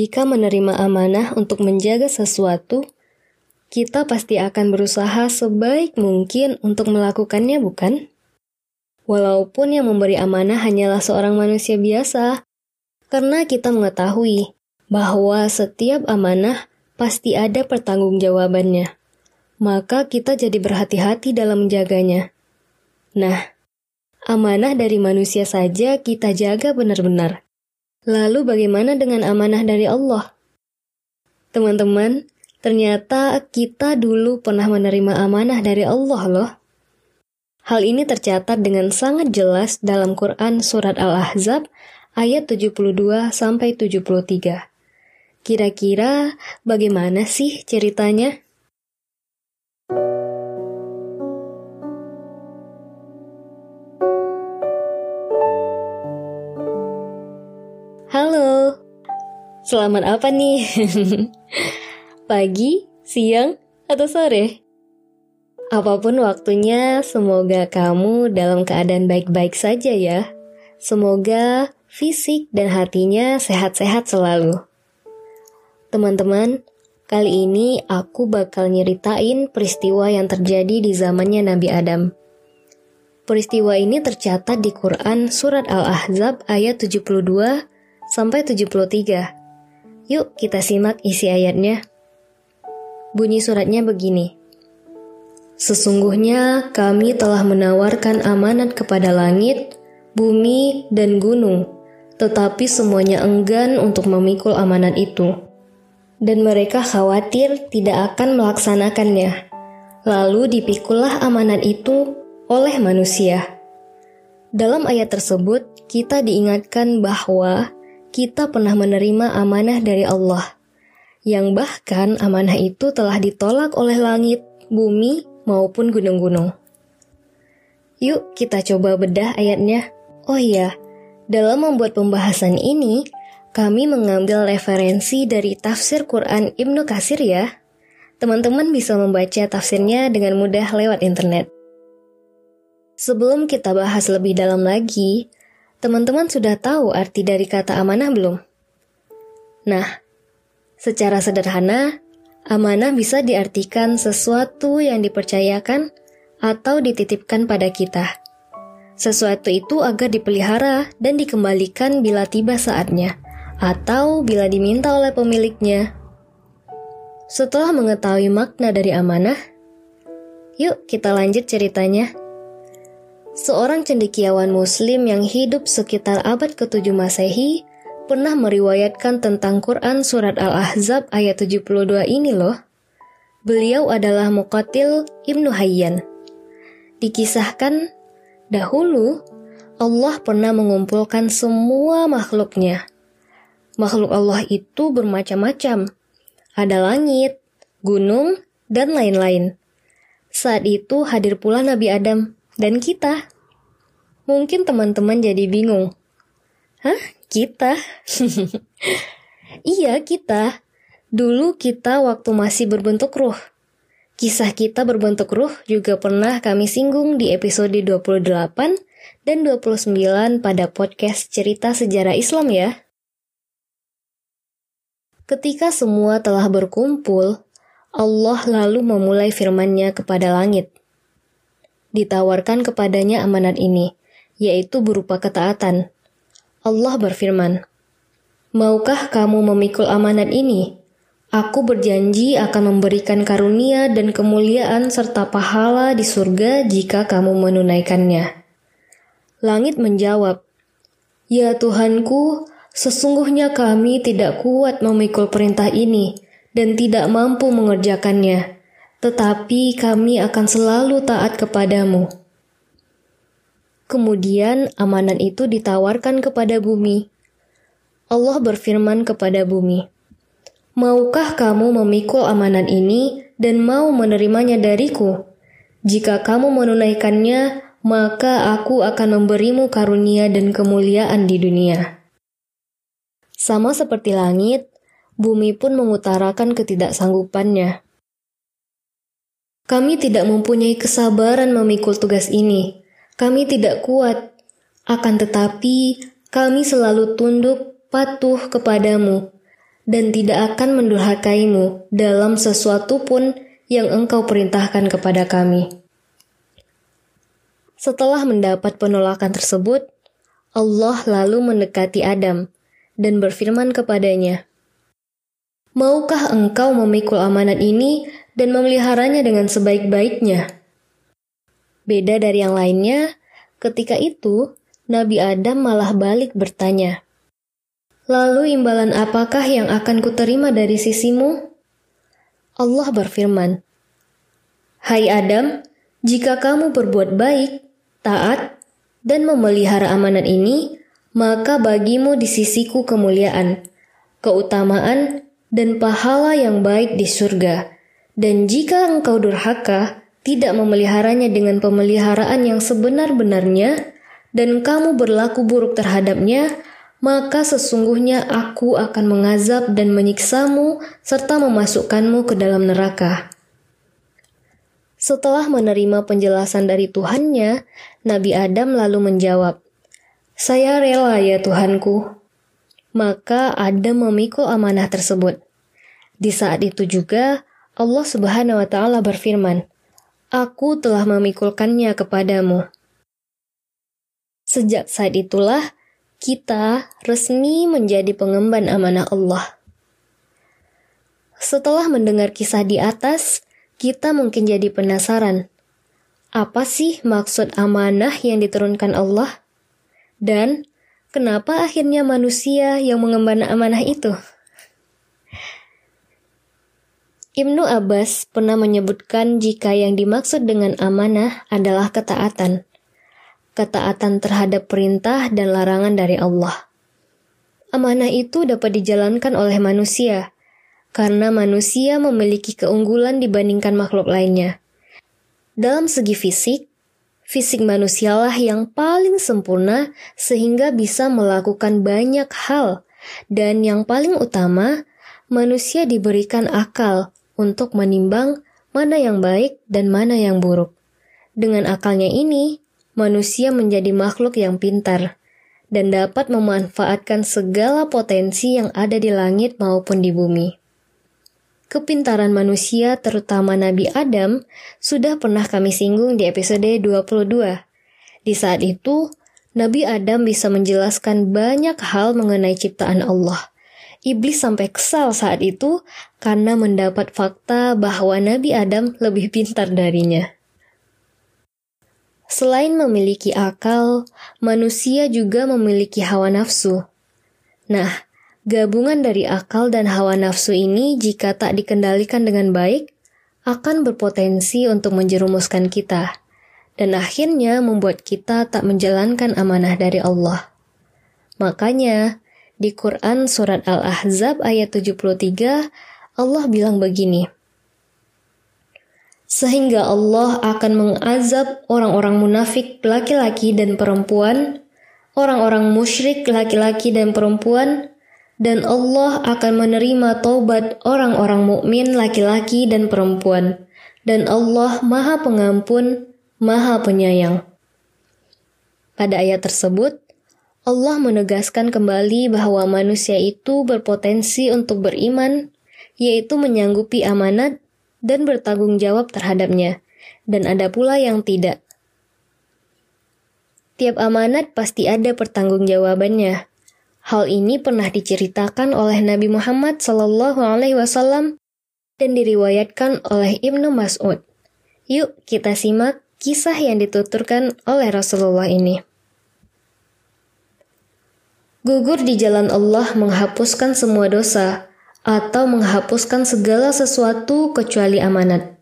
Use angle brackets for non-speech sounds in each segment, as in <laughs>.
Jika menerima amanah untuk menjaga sesuatu, kita pasti akan berusaha sebaik mungkin untuk melakukannya, bukan? Walaupun yang memberi amanah hanyalah seorang manusia biasa, karena kita mengetahui bahwa setiap amanah pasti ada pertanggungjawabannya. Maka kita jadi berhati-hati dalam menjaganya. Nah, amanah dari manusia saja kita jaga benar-benar. Lalu bagaimana dengan amanah dari Allah? Teman-teman, ternyata kita dulu pernah menerima amanah dari Allah loh. Hal ini tercatat dengan sangat jelas dalam Quran Surat Al-Ahzab ayat 72 sampai 73. Kira-kira bagaimana sih ceritanya? Selamat apa nih? <laughs> Pagi, siang, atau sore? Apa pun waktunya, semoga kamu dalam keadaan baik-baik saja ya. Semoga fisik dan hatinya sehat-sehat selalu. Teman-teman, kali ini aku bakal nyeritain peristiwa yang terjadi di zamannya Nabi Adam. Peristiwa ini tercatat di Quran Surat Al-Ahzab ayat 72 sampai 73. Yuk kita simak isi ayatnya. Bunyi suratnya begini. Sesungguhnya kami telah menawarkan amanat kepada langit, bumi, dan gunung, tetapi semuanya enggan untuk memikul amanat itu. Dan mereka khawatir tidak akan melaksanakannya. Lalu dipikullah amanat itu oleh manusia. Dalam ayat tersebut, kita diingatkan bahwa kita pernah menerima amanah dari Allah, yang bahkan amanah itu telah ditolak oleh langit, bumi, maupun gunung-gunung. Yuk kita coba bedah ayatnya. Oh iya, dalam membuat pembahasan ini, kami mengambil referensi dari tafsir Quran Ibnu Kasir ya. Teman-teman bisa membaca tafsirnya dengan mudah lewat internet. Sebelum kita bahas lebih dalam lagi, Teman-teman sudah tahu arti dari kata amanah belum? Nah, secara sederhana, amanah bisa diartikan sesuatu yang dipercayakan atau dititipkan pada kita. Sesuatu itu agar dipelihara dan dikembalikan bila tiba saatnya, atau bila diminta oleh pemiliknya. Setelah mengetahui makna dari amanah, yuk kita lanjut ceritanya seorang cendekiawan muslim yang hidup sekitar abad ke-7 Masehi pernah meriwayatkan tentang Quran surat Al-Ahzab ayat 72 ini loh. Beliau adalah Muqatil Ibnu Hayyan. Dikisahkan, dahulu Allah pernah mengumpulkan semua makhluknya. Makhluk Allah itu bermacam-macam. Ada langit, gunung, dan lain-lain. Saat itu hadir pula Nabi Adam dan kita. Mungkin teman-teman jadi bingung. Hah? Kita? <laughs> iya, kita. Dulu kita waktu masih berbentuk ruh. Kisah kita berbentuk ruh juga pernah kami singgung di episode 28 dan 29 pada podcast Cerita Sejarah Islam ya. Ketika semua telah berkumpul, Allah lalu memulai firman-Nya kepada langit ditawarkan kepadanya amanat ini, yaitu berupa ketaatan. Allah berfirman, Maukah kamu memikul amanat ini? Aku berjanji akan memberikan karunia dan kemuliaan serta pahala di surga jika kamu menunaikannya. Langit menjawab, Ya Tuhanku, sesungguhnya kami tidak kuat memikul perintah ini dan tidak mampu mengerjakannya tetapi kami akan selalu taat kepadamu. Kemudian amanat itu ditawarkan kepada bumi. Allah berfirman kepada bumi, Maukah kamu memikul amanat ini dan mau menerimanya dariku? Jika kamu menunaikannya, maka aku akan memberimu karunia dan kemuliaan di dunia. Sama seperti langit, bumi pun mengutarakan ketidaksanggupannya. Kami tidak mempunyai kesabaran memikul tugas ini. Kami tidak kuat. Akan tetapi, kami selalu tunduk patuh kepadamu. dan tidak akan mendurhakaimu dalam sesuatu pun yang engkau perintahkan kepada kami. Setelah mendapat penolakan tersebut, Allah lalu mendekati Adam dan berfirman kepadanya, Maukah engkau memikul amanat ini dan memeliharanya dengan sebaik-baiknya? Beda dari yang lainnya, ketika itu Nabi Adam malah balik bertanya, Lalu imbalan apakah yang akan kuterima dari sisimu? Allah berfirman, Hai Adam, jika kamu berbuat baik, taat, dan memelihara amanat ini, maka bagimu di sisiku kemuliaan, keutamaan, dan pahala yang baik di surga. Dan jika engkau durhaka, tidak memeliharanya dengan pemeliharaan yang sebenar-benarnya, dan kamu berlaku buruk terhadapnya, maka sesungguhnya aku akan mengazab dan menyiksamu serta memasukkanmu ke dalam neraka. Setelah menerima penjelasan dari Tuhannya, Nabi Adam lalu menjawab, "Saya rela ya Tuhanku." Maka Adam memikul amanah tersebut. Di saat itu juga Allah Subhanahu wa taala berfirman, "Aku telah memikulkannya kepadamu." Sejak saat itulah kita resmi menjadi pengemban amanah Allah. Setelah mendengar kisah di atas, kita mungkin jadi penasaran. Apa sih maksud amanah yang diturunkan Allah? Dan kenapa akhirnya manusia yang mengemban amanah itu? Ibnu Abbas pernah menyebutkan jika yang dimaksud dengan amanah adalah ketaatan ketaatan terhadap perintah dan larangan dari Allah. Amanah itu dapat dijalankan oleh manusia, karena manusia memiliki keunggulan dibandingkan makhluk lainnya. Dalam segi fisik, fisik manusialah yang paling sempurna sehingga bisa melakukan banyak hal, dan yang paling utama, manusia diberikan akal untuk menimbang mana yang baik dan mana yang buruk. Dengan akalnya ini, manusia menjadi makhluk yang pintar dan dapat memanfaatkan segala potensi yang ada di langit maupun di bumi. Kepintaran manusia, terutama Nabi Adam, sudah pernah kami singgung di episode 22. Di saat itu, Nabi Adam bisa menjelaskan banyak hal mengenai ciptaan Allah. Iblis sampai kesal saat itu karena mendapat fakta bahwa Nabi Adam lebih pintar darinya. Selain memiliki akal, manusia juga memiliki hawa nafsu. Nah, gabungan dari akal dan hawa nafsu ini jika tak dikendalikan dengan baik, akan berpotensi untuk menjerumuskan kita, dan akhirnya membuat kita tak menjalankan amanah dari Allah. Makanya, di Quran Surat Al-Ahzab ayat 73, Allah bilang begini, sehingga Allah akan mengazab orang-orang munafik laki-laki dan perempuan, orang-orang musyrik laki-laki dan perempuan, dan Allah akan menerima taubat orang-orang mukmin laki-laki dan perempuan, dan Allah Maha Pengampun, Maha Penyayang. Pada ayat tersebut, Allah menegaskan kembali bahwa manusia itu berpotensi untuk beriman, yaitu menyanggupi amanat dan bertanggung jawab terhadapnya, dan ada pula yang tidak. Tiap amanat pasti ada pertanggungjawabannya. Hal ini pernah diceritakan oleh Nabi Muhammad Sallallahu Alaihi Wasallam dan diriwayatkan oleh Ibnu Mas'ud. Yuk kita simak kisah yang dituturkan oleh Rasulullah ini. Gugur di jalan Allah menghapuskan semua dosa, atau menghapuskan segala sesuatu kecuali amanat.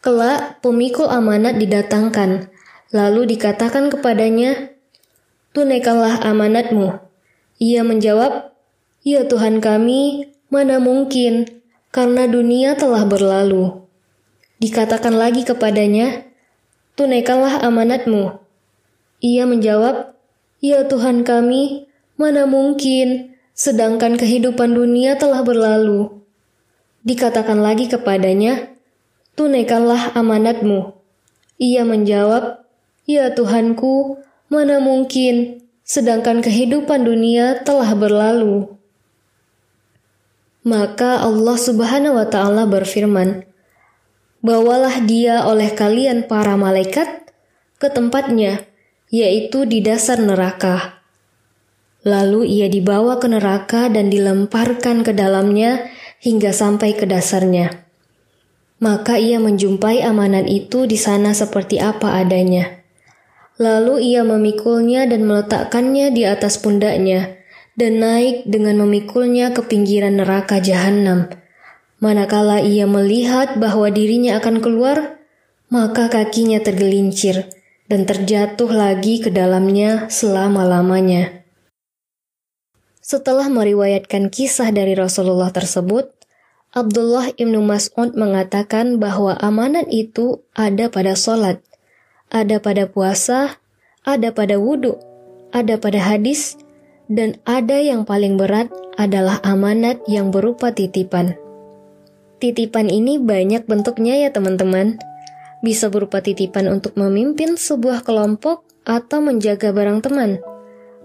Kelak, pemikul amanat didatangkan, lalu dikatakan kepadanya, Tunaikanlah amanatmu. Ia menjawab, Ya Tuhan kami, mana mungkin, karena dunia telah berlalu. Dikatakan lagi kepadanya, Tunaikanlah amanatmu. Ia menjawab, Ya Tuhan kami, mana mungkin, sedangkan kehidupan dunia telah berlalu. Dikatakan lagi kepadanya, tunaikanlah amanatmu. Ia menjawab, Ya Tuhanku, mana mungkin, sedangkan kehidupan dunia telah berlalu. Maka Allah Subhanahu wa taala berfirman, "Bawalah dia oleh kalian para malaikat ke tempatnya, yaitu di dasar neraka." Lalu ia dibawa ke neraka dan dilemparkan ke dalamnya hingga sampai ke dasarnya. Maka ia menjumpai amanat itu di sana seperti apa adanya. Lalu ia memikulnya dan meletakkannya di atas pundaknya, dan naik dengan memikulnya ke pinggiran neraka jahanam. Manakala ia melihat bahwa dirinya akan keluar, maka kakinya tergelincir dan terjatuh lagi ke dalamnya selama-lamanya. Setelah meriwayatkan kisah dari Rasulullah tersebut, Abdullah ibnu Mas'ud mengatakan bahwa amanat itu ada pada solat, ada pada puasa, ada pada wudhu, ada pada hadis, dan ada yang paling berat adalah amanat yang berupa titipan. Titipan ini banyak bentuknya ya teman-teman. Bisa berupa titipan untuk memimpin sebuah kelompok atau menjaga barang teman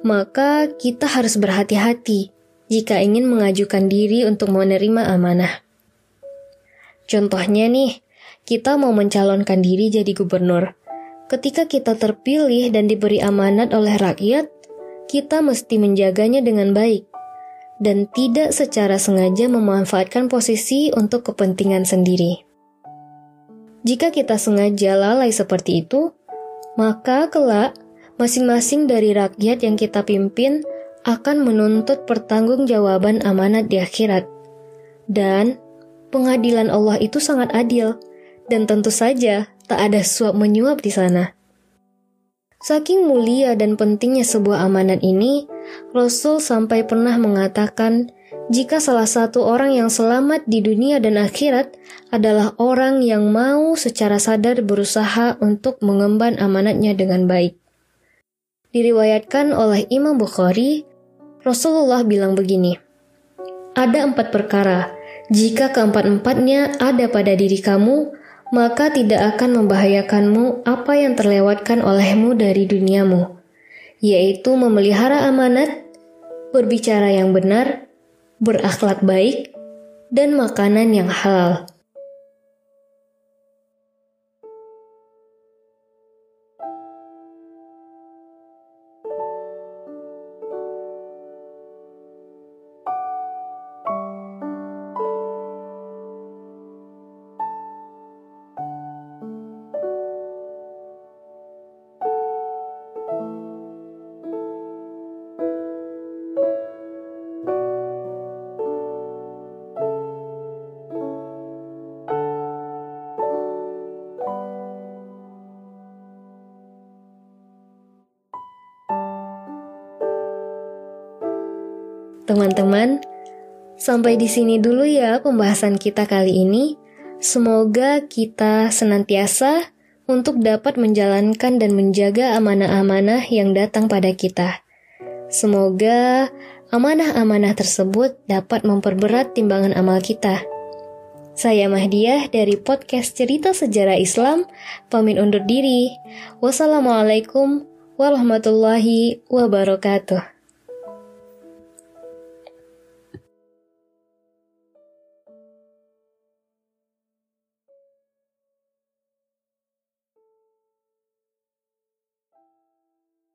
maka kita harus berhati-hati jika ingin mengajukan diri untuk menerima amanah. Contohnya nih, kita mau mencalonkan diri jadi gubernur. Ketika kita terpilih dan diberi amanat oleh rakyat, kita mesti menjaganya dengan baik dan tidak secara sengaja memanfaatkan posisi untuk kepentingan sendiri. Jika kita sengaja lalai seperti itu, maka kelak masing-masing dari rakyat yang kita pimpin akan menuntut pertanggungjawaban amanat di akhirat. Dan pengadilan Allah itu sangat adil, dan tentu saja tak ada suap menyuap di sana. Saking mulia dan pentingnya sebuah amanat ini, Rasul sampai pernah mengatakan, jika salah satu orang yang selamat di dunia dan akhirat adalah orang yang mau secara sadar berusaha untuk mengemban amanatnya dengan baik. Diriwayatkan oleh Imam Bukhari, Rasulullah bilang begini, Ada empat perkara, jika keempat-empatnya ada pada diri kamu, maka tidak akan membahayakanmu apa yang terlewatkan olehmu dari duniamu, yaitu memelihara amanat, berbicara yang benar, berakhlak baik, dan makanan yang halal. Teman-teman, sampai di sini dulu ya pembahasan kita kali ini. Semoga kita senantiasa untuk dapat menjalankan dan menjaga amanah-amanah yang datang pada kita. Semoga amanah-amanah tersebut dapat memperberat timbangan amal kita. Saya Mahdiah dari podcast Cerita Sejarah Islam, pamit undur diri. Wassalamualaikum warahmatullahi wabarakatuh.